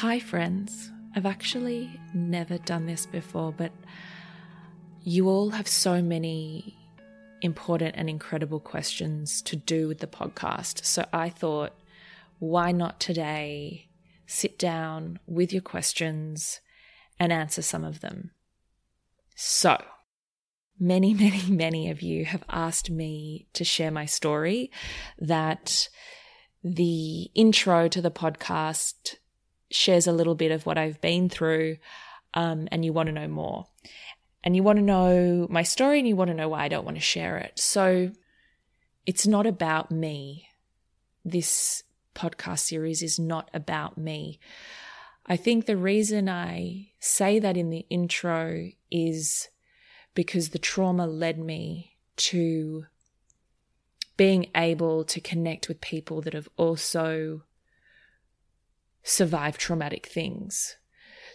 Hi, friends. I've actually never done this before, but you all have so many important and incredible questions to do with the podcast. So I thought, why not today sit down with your questions and answer some of them? So, many, many, many of you have asked me to share my story that the intro to the podcast shares a little bit of what I've been through, um, and you want to know more. And you want to know my story and you want to know why I don't want to share it. So it's not about me. This podcast series is not about me. I think the reason I say that in the intro is because the trauma led me to being able to connect with people that have also survive traumatic things.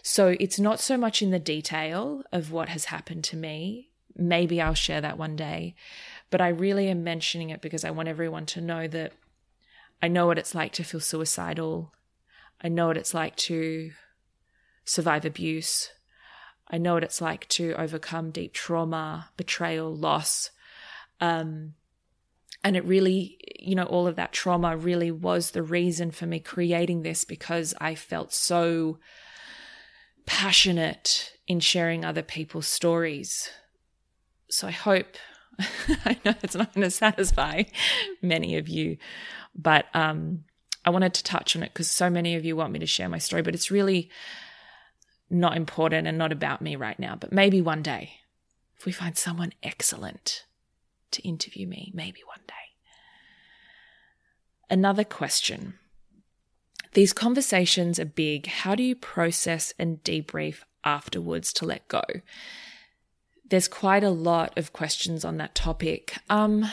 So it's not so much in the detail of what has happened to me. Maybe I'll share that one day. But I really am mentioning it because I want everyone to know that I know what it's like to feel suicidal. I know what it's like to survive abuse. I know what it's like to overcome deep trauma, betrayal, loss. Um, and it really, you know, all of that trauma really was the reason for me creating this because I felt so passionate in sharing other people's stories. So I hope, I know it's not going to satisfy many of you, but um, I wanted to touch on it because so many of you want me to share my story, but it's really not important and not about me right now. But maybe one day, if we find someone excellent to interview me, maybe one day. Another question. These conversations are big. How do you process and debrief afterwards to let go? There's quite a lot of questions on that topic. Um,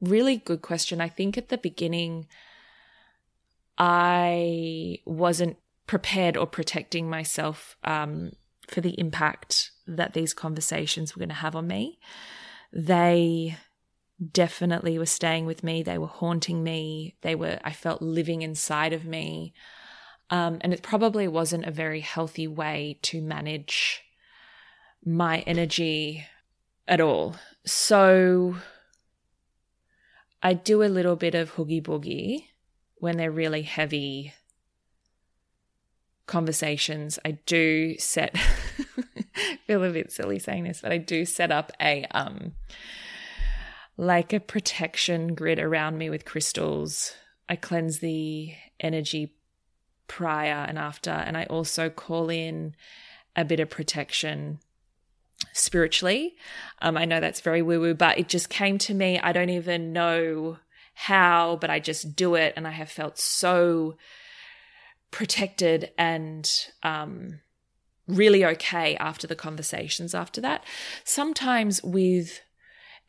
really good question. I think at the beginning, I wasn't prepared or protecting myself um, for the impact that these conversations were going to have on me. They definitely were staying with me. They were haunting me. They were, I felt living inside of me. Um, and it probably wasn't a very healthy way to manage my energy at all. So I do a little bit of hoogie boogie when they're really heavy conversations. I do set, feel a bit silly saying this, but I do set up a, um, like a protection grid around me with crystals. I cleanse the energy prior and after, and I also call in a bit of protection spiritually. Um, I know that's very woo woo, but it just came to me. I don't even know how, but I just do it, and I have felt so protected and um, really okay after the conversations after that. Sometimes with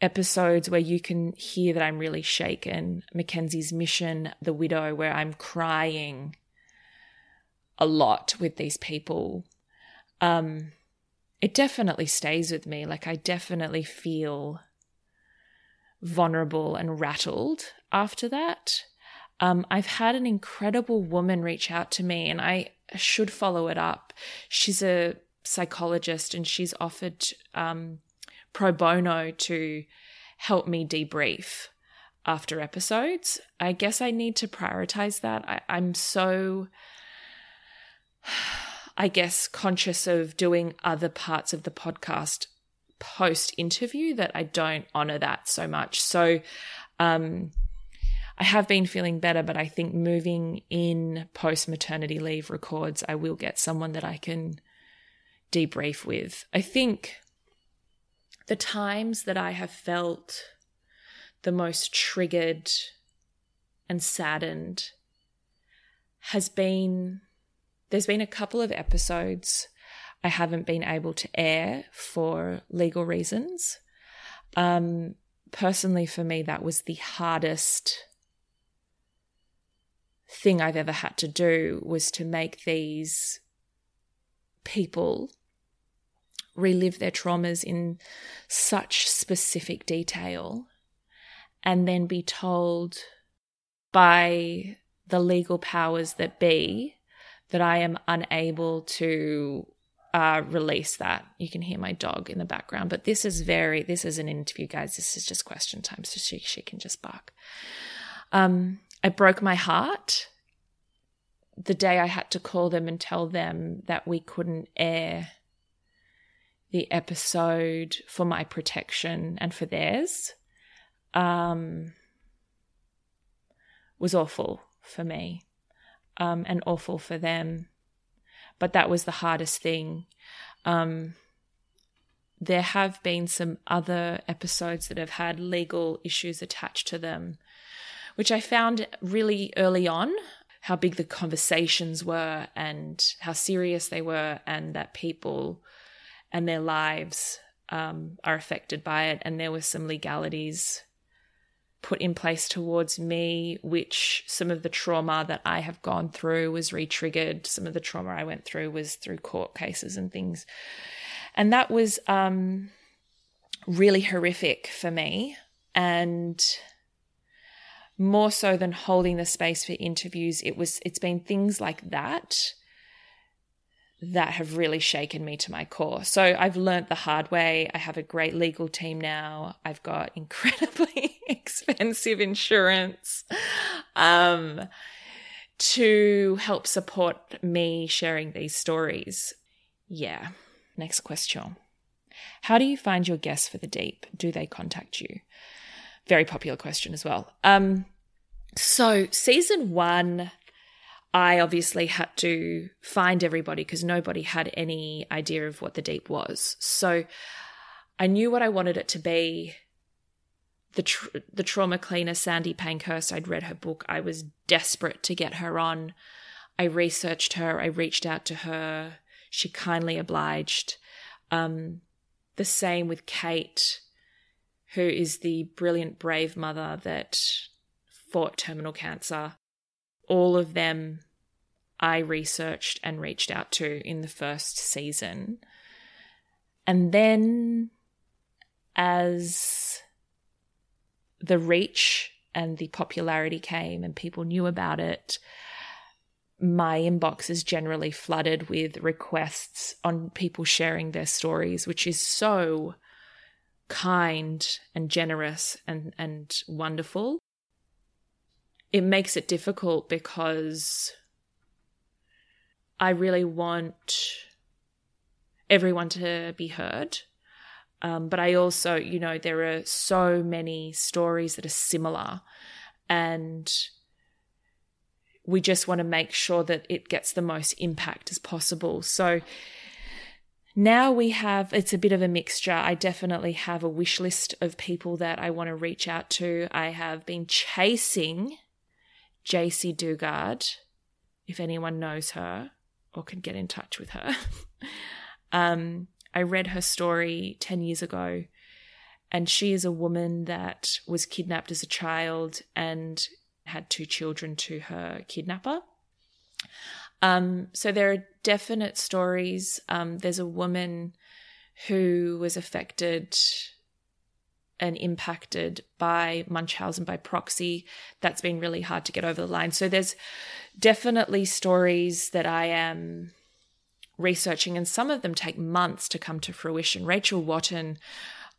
episodes where you can hear that I'm really shaken. Mackenzie's Mission, The Widow, where I'm crying a lot with these people. Um, it definitely stays with me. Like, I definitely feel vulnerable and rattled after that. Um, I've had an incredible woman reach out to me, and I should follow it up. She's a psychologist, and she's offered um, pro bono to help me debrief after episodes. I guess I need to prioritize that. I, I'm so, I guess, conscious of doing other parts of the podcast post interview that I don't honor that so much. So, um, I have been feeling better, but I think moving in post maternity leave records, I will get someone that I can debrief with. I think the times that I have felt the most triggered and saddened has been there's been a couple of episodes I haven't been able to air for legal reasons. Um, personally, for me, that was the hardest thing I've ever had to do was to make these people relive their traumas in such specific detail and then be told by the legal powers that be that I am unable to uh, release that. You can hear my dog in the background, but this is very, this is an interview, guys. This is just question time, so she, she can just bark. Um, I broke my heart the day I had to call them and tell them that we couldn't air the episode for my protection and for theirs um, was awful for me um, and awful for them. But that was the hardest thing. Um, there have been some other episodes that have had legal issues attached to them, which I found really early on how big the conversations were and how serious they were, and that people and their lives um, are affected by it. And there were some legalities put in place towards me, which some of the trauma that I have gone through was re triggered. Some of the trauma I went through was through court cases and things. And that was um, really horrific for me. And more so than holding the space for interviews, it was it's been things like that that have really shaken me to my core. So I've learnt the hard way. I have a great legal team now. I've got incredibly expensive insurance um, to help support me sharing these stories. Yeah. Next question. How do you find your guests for the deep? Do they contact you? Very popular question as well. Um, so season one I obviously had to find everybody because nobody had any idea of what the deep was. So I knew what I wanted it to be. The tr- the trauma cleaner Sandy Pankhurst. I'd read her book. I was desperate to get her on. I researched her. I reached out to her. She kindly obliged. Um, the same with Kate, who is the brilliant, brave mother that fought terminal cancer all of them I researched and reached out to in the first season. And then as the reach and the popularity came and people knew about it, my inbox is generally flooded with requests on people sharing their stories, which is so kind and generous and, and wonderful it makes it difficult because I really want everyone to be heard. Um, but I also, you know, there are so many stories that are similar, and we just want to make sure that it gets the most impact as possible. So now we have, it's a bit of a mixture. I definitely have a wish list of people that I want to reach out to. I have been chasing Jaycee Dugard, if anyone knows her or can get in touch with her. um, I read her story 10 years ago, and she is a woman that was kidnapped as a child and had two children to her kidnapper. Um, so there are definite stories. Um, there's a woman who was affected and impacted by Munchausen by proxy. That's been really hard to get over the line. So there's definitely stories that I am researching, and some of them take months to come to fruition. Rachel Watton,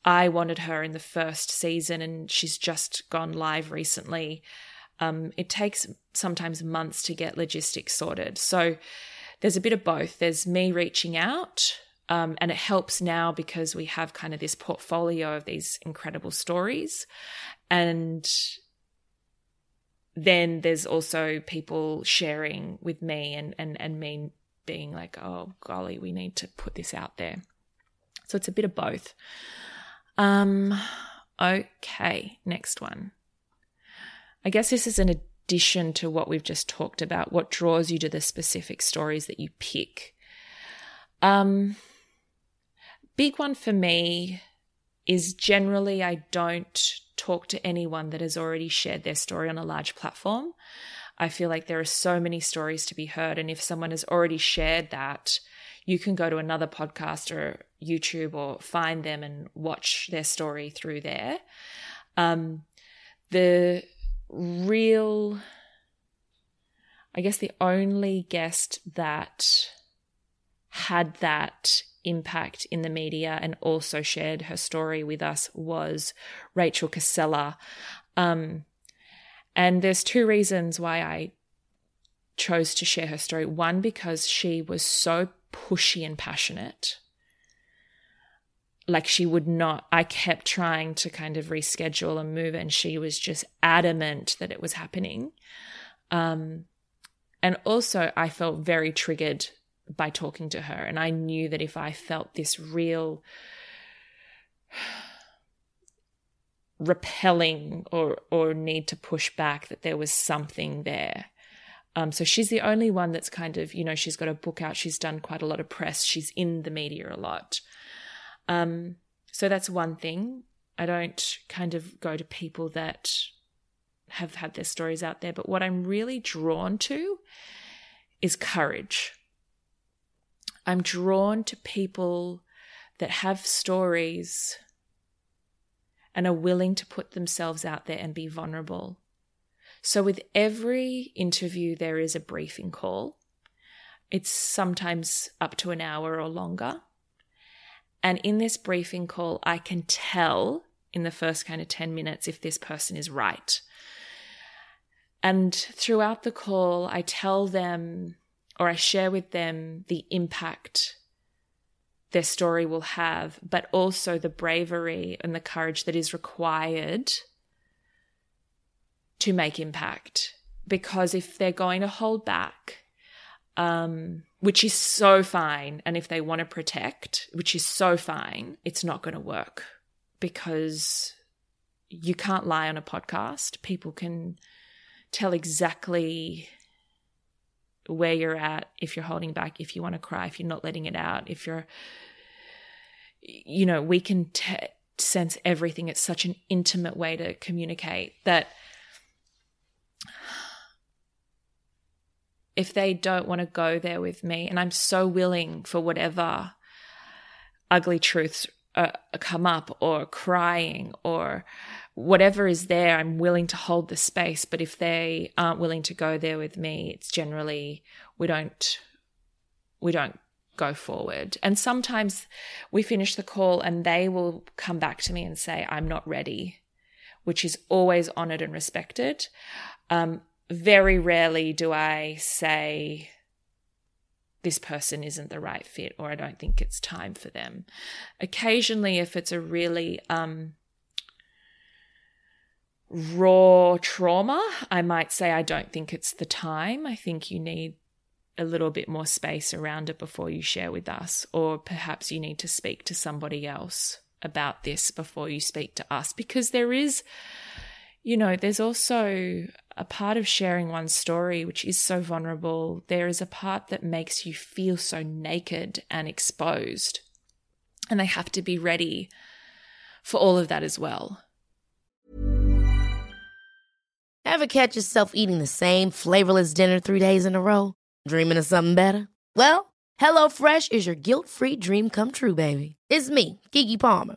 I wanted her in the first season, and she's just gone live recently. Um, it takes sometimes months to get logistics sorted. So there's a bit of both. There's me reaching out, um, and it helps now because we have kind of this portfolio of these incredible stories. And then there's also people sharing with me and, and, and me being like, oh, golly, we need to put this out there. So it's a bit of both. Um, okay, next one. I guess this is an addition to what we've just talked about. What draws you to the specific stories that you pick? Um, big one for me is generally I don't talk to anyone that has already shared their story on a large platform. I feel like there are so many stories to be heard. And if someone has already shared that, you can go to another podcast or YouTube or find them and watch their story through there. Um, the real, I guess, the only guest that had that impact in the media and also shared her story with us was Rachel Casella. Um, and there's two reasons why I chose to share her story. One, because she was so pushy and passionate. Like she would not, I kept trying to kind of reschedule and move, and she was just adamant that it was happening. Um, and also, I felt very triggered by talking to her. And I knew that if I felt this real repelling or or need to push back that there was something there. Um, so she's the only one that's kind of you know she's got a book out. She's done quite a lot of press. She's in the media a lot. Um, so that's one thing. I don't kind of go to people that have had their stories out there but what i'm really drawn to is courage I'm drawn to people that have stories and are willing to put themselves out there and be vulnerable. So, with every interview, there is a briefing call. It's sometimes up to an hour or longer. And in this briefing call, I can tell in the first kind of 10 minutes if this person is right. And throughout the call, I tell them or I share with them the impact their story will have, but also the bravery and the courage that is required to make impact. Because if they're going to hold back, um, which is so fine, and if they want to protect, which is so fine, it's not going to work because you can't lie on a podcast. People can tell exactly where you're at, if you're holding back, if you want to cry, if you're not letting it out, if you're, you know, we can t- sense everything. It's such an intimate way to communicate that if they don't want to go there with me, and I'm so willing for whatever ugly truths uh, come up or crying or whatever is there, I'm willing to hold the space. But if they aren't willing to go there with me, it's generally we don't we don't go forward. And sometimes we finish the call and they will come back to me and say, I'm not ready, which is always honored and respected. Um, very rarely do I say, this person isn't the right fit or I don't think it's time for them. Occasionally, if it's a really um, raw trauma, I might say, I don't think it's the time. I think you need a little bit more space around it before you share with us, or perhaps you need to speak to somebody else about this before you speak to us because there is you know there's also a part of sharing one's story which is so vulnerable there is a part that makes you feel so naked and exposed. And they have to be ready for all of that as well. Ever catch yourself eating the same flavorless dinner 3 days in a row? Dreaming of something better? Well HelloFresh is your guilt-free dream come true baby. It's me Keke Palmer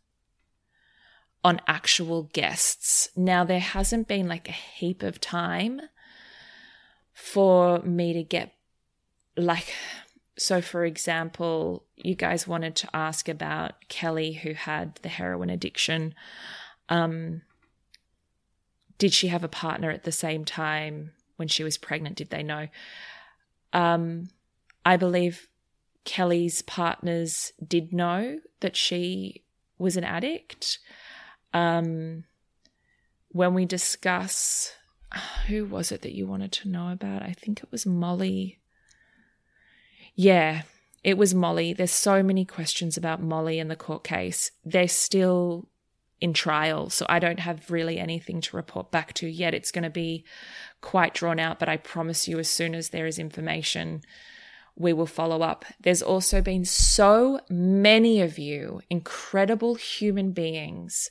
on actual guests. Now, there hasn't been like a heap of time for me to get like so for example you guys wanted to ask about kelly who had the heroin addiction. Um did she have a partner at the same time when she was pregnant? Did they know? Um i believe kelly's partners did know that she was an addict um when we discuss who was it that you wanted to know about i think it was molly yeah, it was Molly. There's so many questions about Molly in the court case. They're still in trial, so I don't have really anything to report back to yet. It's going to be quite drawn out, but I promise you, as soon as there is information, we will follow up. There's also been so many of you, incredible human beings,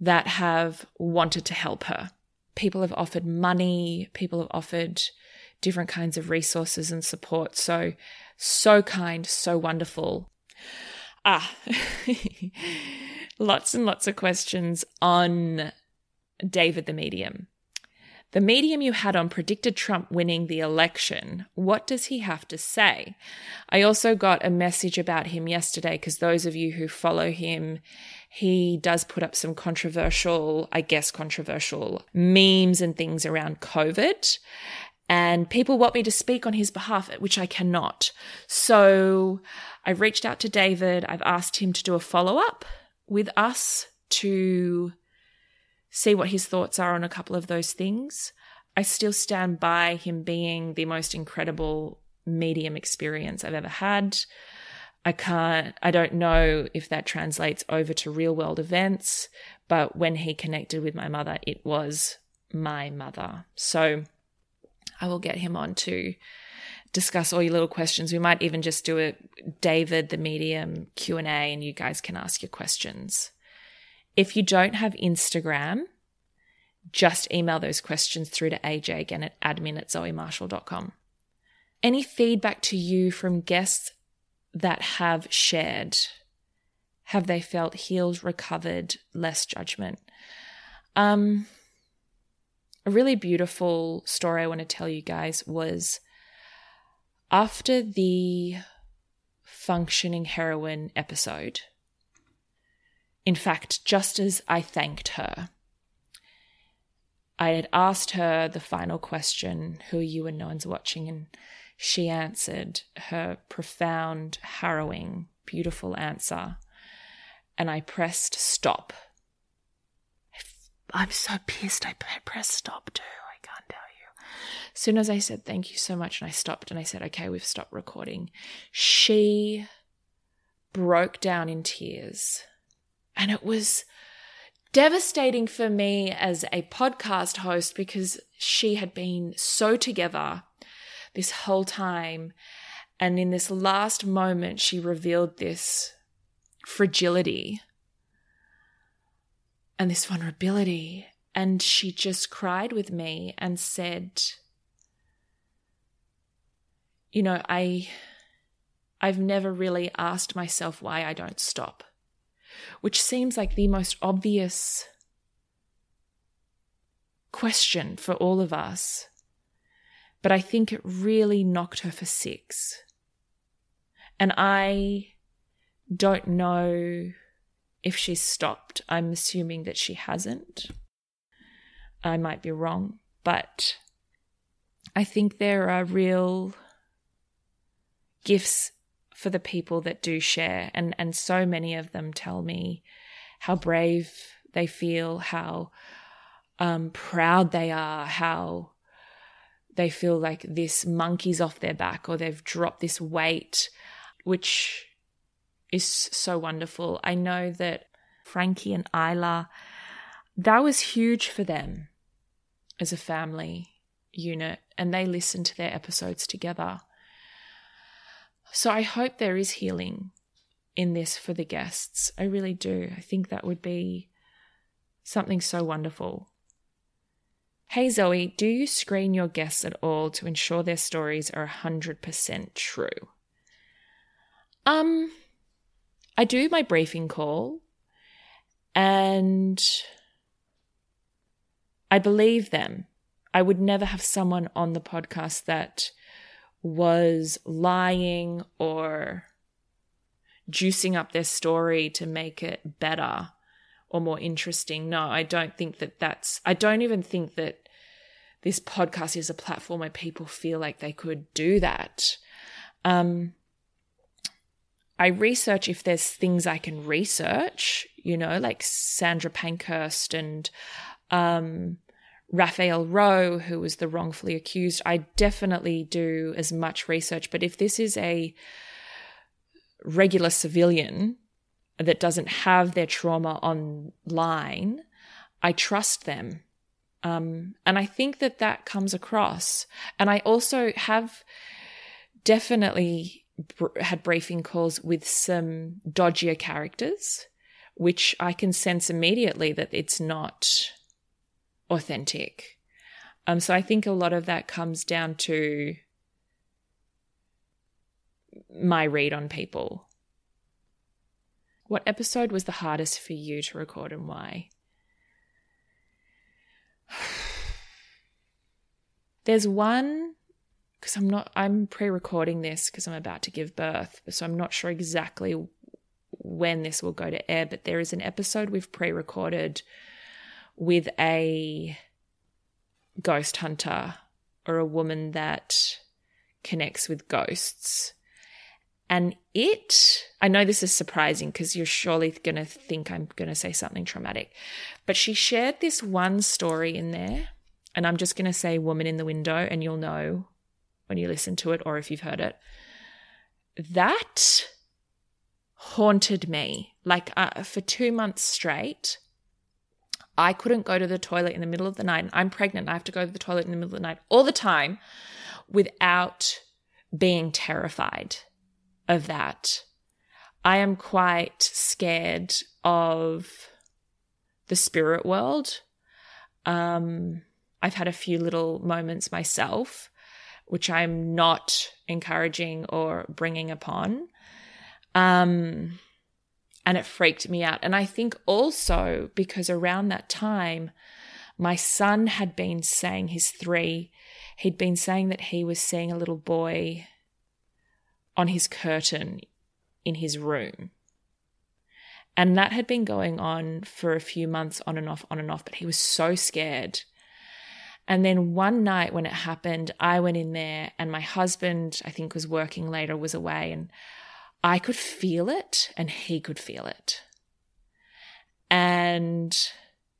that have wanted to help her. People have offered money, people have offered different kinds of resources and support. So, so kind, so wonderful. Ah, lots and lots of questions on David the Medium. The medium you had on predicted Trump winning the election. What does he have to say? I also got a message about him yesterday because those of you who follow him, he does put up some controversial, I guess, controversial memes and things around COVID and people want me to speak on his behalf, which I cannot. So I've reached out to David. I've asked him to do a follow up with us to see what his thoughts are on a couple of those things. I still stand by him being the most incredible medium experience I've ever had. I can't, I don't know if that translates over to real world events, but when he connected with my mother, it was my mother. So I will get him on to discuss all your little questions. We might even just do a David the medium Q&A and you guys can ask your questions. If you don't have Instagram, just email those questions through to AJ again at admin at zoemarshall.com. Any feedback to you from guests that have shared? Have they felt healed, recovered, less judgment? Um, a really beautiful story I want to tell you guys was after the functioning heroin episode. In fact, just as I thanked her, I had asked her the final question Who are you and no one's watching? And she answered her profound, harrowing, beautiful answer. And I pressed stop I'm so pissed. I pressed stop too. I can't tell you. As soon as I said thank you so much and I stopped and I said, okay, we've stopped recording, she broke down in tears. And it was devastating for me as a podcast host because she had been so together this whole time. And in this last moment, she revealed this fragility and this vulnerability. And she just cried with me and said, You know, I. I've never really asked myself why I don't stop, which seems like the most obvious question for all of us. But I think it really knocked her for six. And I don't know if she's stopped. I'm assuming that she hasn't. I might be wrong, but I think there are real gifts for the people that do share and and so many of them tell me how brave they feel, how um, proud they are, how they feel like this monkey's off their back or they've dropped this weight, which is so wonderful. I know that Frankie and Isla, that was huge for them as a family unit, and they listened to their episodes together. So I hope there is healing in this for the guests. I really do. I think that would be something so wonderful. Hey Zoe, do you screen your guests at all to ensure their stories are 100% true? Um, I do my briefing call and I believe them. I would never have someone on the podcast that was lying or juicing up their story to make it better or more interesting. No, I don't think that that's, I don't even think that this podcast is a platform where people feel like they could do that. Um, I research if there's things I can research, you know, like Sandra Pankhurst and um, Raphael Rowe, who was the wrongfully accused. I definitely do as much research. But if this is a regular civilian that doesn't have their trauma online, I trust them. Um, and I think that that comes across. And I also have definitely had briefing calls with some dodgier characters, which I can sense immediately that it's not authentic. Um, so I think a lot of that comes down to my read on people. What episode was the hardest for you to record and why? There's one because I'm not I'm pre-recording this because I'm about to give birth, so I'm not sure exactly when this will go to air, but there is an episode we've pre-recorded with a ghost hunter or a woman that connects with ghosts. And it, I know this is surprising because you're surely going to think I'm going to say something traumatic, but she shared this one story in there. And I'm just going to say woman in the window, and you'll know when you listen to it or if you've heard it. That haunted me. Like uh, for two months straight, I couldn't go to the toilet in the middle of the night. And I'm pregnant. I have to go to the toilet in the middle of the night all the time without being terrified of that. I am quite scared of the spirit world. Um, I've had a few little moments myself which I'm not encouraging or bringing upon. Um, and it freaked me out. And I think also because around that time, my son had been saying, his three, he'd been saying that he was seeing a little boy on his curtain in his room. And that had been going on for a few months on and off, on and off, but he was so scared and then one night when it happened, I went in there and my husband, I think, was working later, was away, and I could feel it and he could feel it. And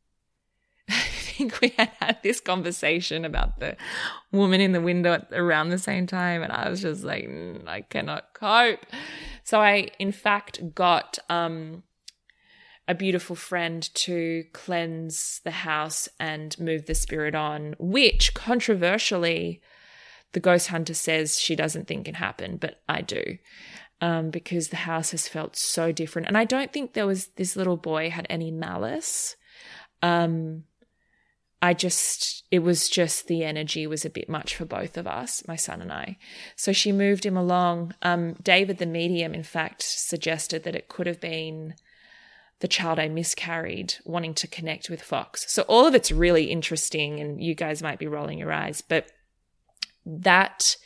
I think we had had this conversation about the woman in the window at, around the same time. And I was just like, mm, I cannot cope. So I, in fact, got um, a beautiful friend to cleanse the house and move the spirit on, which controversially, the ghost hunter says she doesn't think can happen, but I do. Um, because the house has felt so different. And I don't think there was this little boy had any malice. Um, I just, it was just the energy was a bit much for both of us, my son and I. So she moved him along. Um, David, the medium, in fact, suggested that it could have been the child I miscarried wanting to connect with Fox. So all of it's really interesting, and you guys might be rolling your eyes, but that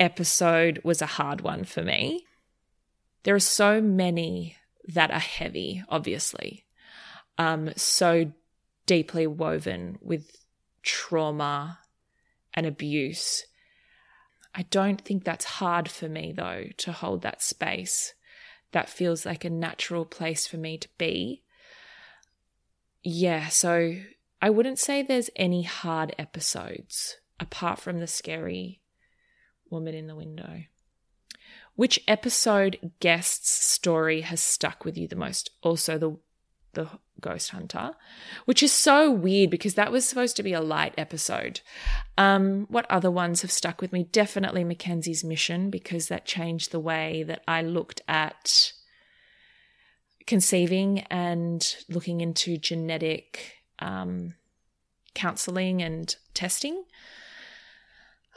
episode was a hard one for me. There are so many that are heavy, obviously, um, so deeply woven with trauma and abuse. I don't think that's hard for me, though, to hold that space that feels like a natural place for me to be. Yeah, so I wouldn't say there's any hard episodes apart from the scary woman in the window. Which episode guest's story has stuck with you the most? Also, the the ghost hunter, which is so weird because that was supposed to be a light episode. Um, what other ones have stuck with me? Definitely Mackenzie's mission because that changed the way that I looked at conceiving and looking into genetic um, counseling and testing.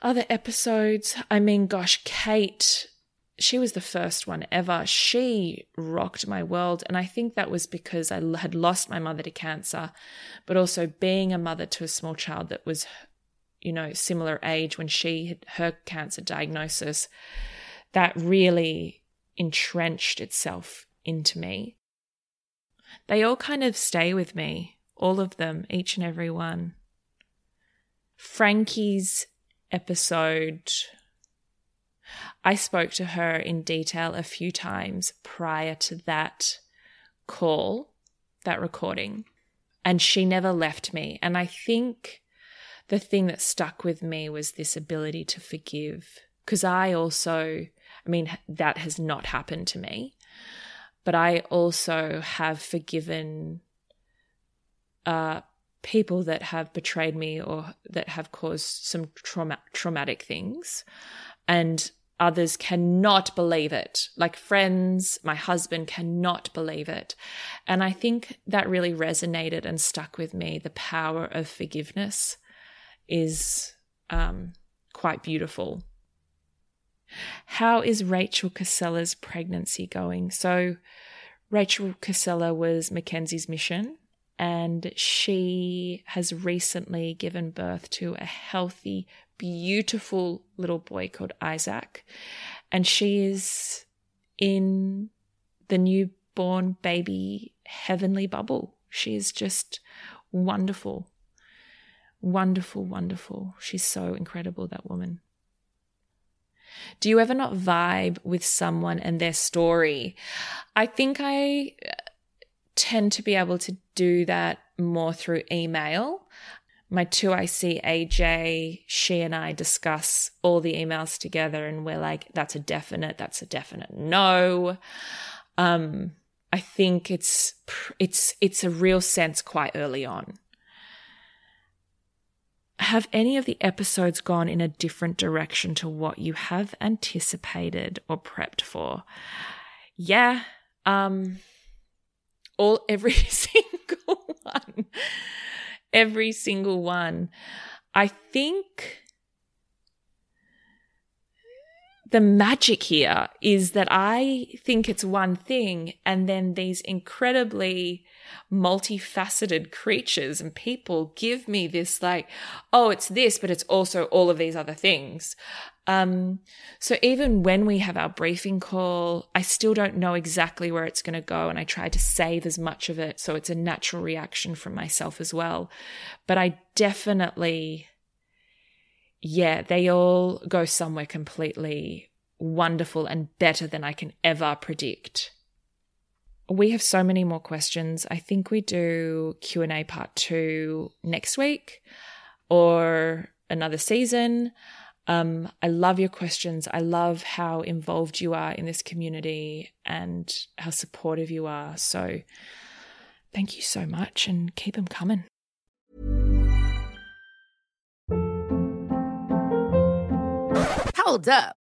Other episodes, I mean, gosh, Kate, she was the first one ever. She rocked my world. And I think that was because I had lost my mother to cancer, but also being a mother to a small child that was, you know, similar age when she had her cancer diagnosis, that really entrenched itself into me. They all kind of stay with me, all of them, each and every one. Frankie's episode, I spoke to her in detail a few times prior to that call, that recording, and she never left me. And I think the thing that stuck with me was this ability to forgive. Because I also, I mean, that has not happened to me but I also have forgiven uh, people that have betrayed me or that have caused some trauma- traumatic things. And others cannot believe it. Like friends, my husband cannot believe it. And I think that really resonated and stuck with me. The power of forgiveness is um, quite beautiful. How is Rachel Casella's pregnancy going? So, Rachel Casella was Mackenzie's mission, and she has recently given birth to a healthy, beautiful little boy called Isaac. And she is in the newborn baby heavenly bubble. She is just wonderful. Wonderful, wonderful. She's so incredible, that woman. Do you ever not vibe with someone and their story? I think I uh, tend to be able to do that more through email. My 2IC AJ, she and I discuss all the emails together and we're like, that's a definite, that's a definite no. Um, I think it's it's it's a real sense quite early on have any of the episodes gone in a different direction to what you have anticipated or prepped for? Yeah, um all every single one. Every single one. I think the magic here is that I think it's one thing, and then these incredibly multifaceted creatures and people give me this, like, oh, it's this, but it's also all of these other things. Um, so even when we have our briefing call, I still don't know exactly where it's going to go. And I try to save as much of it so it's a natural reaction from myself as well. But I definitely yeah, they all go somewhere completely wonderful and better than I can ever predict. We have so many more questions. I think we do Q&A part 2 next week or another season. Um, I love your questions. I love how involved you are in this community and how supportive you are. So, thank you so much and keep them coming. Hold up.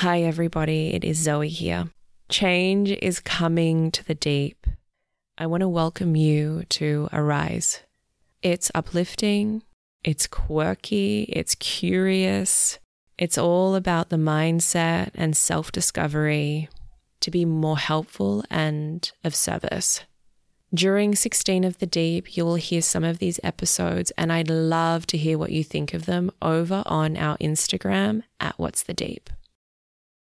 Hi, everybody. It is Zoe here. Change is coming to the deep. I want to welcome you to Arise. It's uplifting, it's quirky, it's curious. It's all about the mindset and self discovery to be more helpful and of service. During 16 of the Deep, you will hear some of these episodes, and I'd love to hear what you think of them over on our Instagram at What's the Deep.